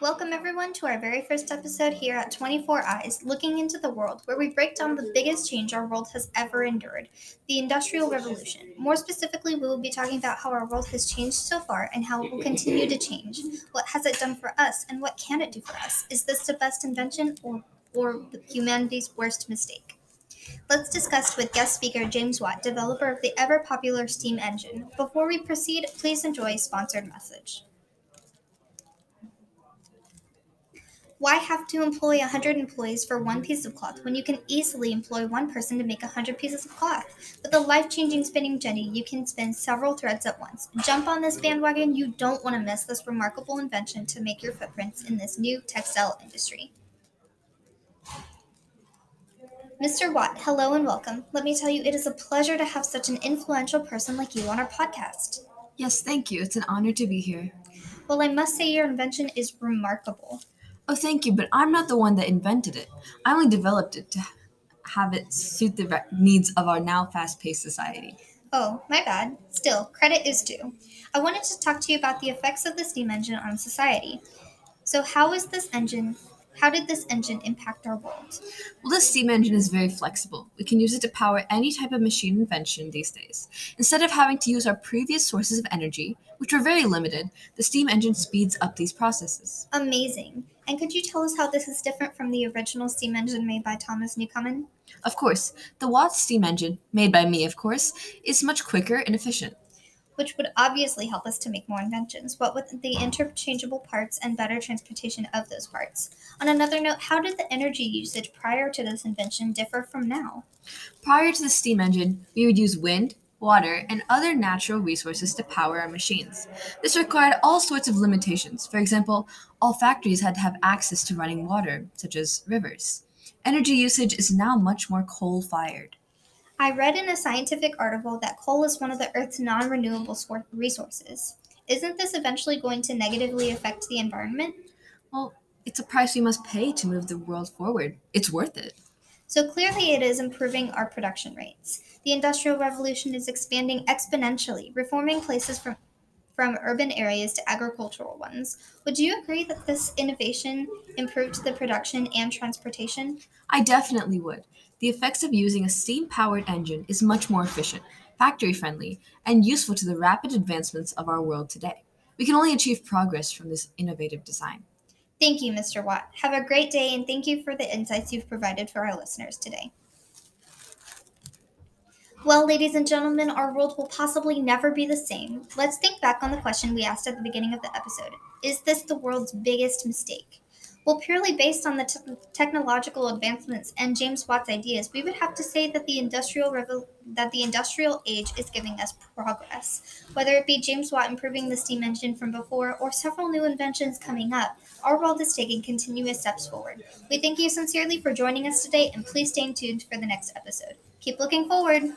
Welcome, everyone, to our very first episode here at 24 Eyes, looking into the world, where we break down the biggest change our world has ever endured the Industrial Revolution. More specifically, we will be talking about how our world has changed so far and how it will continue to change. What has it done for us, and what can it do for us? Is this the best invention or, or humanity's worst mistake? Let's discuss with guest speaker James Watt, developer of the ever popular steam engine. Before we proceed, please enjoy a sponsored message. Why have to employ 100 employees for one piece of cloth when you can easily employ one person to make 100 pieces of cloth? With a life changing spinning jenny, you can spin several threads at once. Jump on this bandwagon, you don't want to miss this remarkable invention to make your footprints in this new textile industry. Mr. Watt, hello and welcome. Let me tell you, it is a pleasure to have such an influential person like you on our podcast. Yes, thank you. It's an honor to be here. Well, I must say your invention is remarkable. Oh, thank you, but I'm not the one that invented it. I only developed it to have it suit the needs of our now fast paced society. Oh, my bad. Still, credit is due. I wanted to talk to you about the effects of the steam engine on society. So, how is this engine? How did this engine impact our world? Well, this steam engine is very flexible. We can use it to power any type of machine invention these days. Instead of having to use our previous sources of energy, which were very limited, the steam engine speeds up these processes. Amazing. And could you tell us how this is different from the original steam engine made by Thomas Newcomen? Of course, the Watt steam engine, made by me, of course, is much quicker and efficient. Which would obviously help us to make more inventions, what with the interchangeable parts and better transportation of those parts. On another note, how did the energy usage prior to this invention differ from now? Prior to the steam engine, we would use wind, water, and other natural resources to power our machines. This required all sorts of limitations. For example, all factories had to have access to running water, such as rivers. Energy usage is now much more coal fired. I read in a scientific article that coal is one of the Earth's non renewable resources. Isn't this eventually going to negatively affect the environment? Well, it's a price we must pay to move the world forward. It's worth it. So clearly, it is improving our production rates. The Industrial Revolution is expanding exponentially, reforming places from, from urban areas to agricultural ones. Would you agree that this innovation improved the production and transportation? I definitely would. The effects of using a steam powered engine is much more efficient, factory friendly, and useful to the rapid advancements of our world today. We can only achieve progress from this innovative design. Thank you, Mr. Watt. Have a great day, and thank you for the insights you've provided for our listeners today. Well, ladies and gentlemen, our world will possibly never be the same. Let's think back on the question we asked at the beginning of the episode Is this the world's biggest mistake? Well, purely based on the te- technological advancements and James Watt's ideas, we would have to say that the industrial revo- that the industrial age is giving us progress. Whether it be James Watt improving the steam engine from before or several new inventions coming up, our world is taking continuous steps forward. We thank you sincerely for joining us today and please stay tuned for the next episode. Keep looking forward.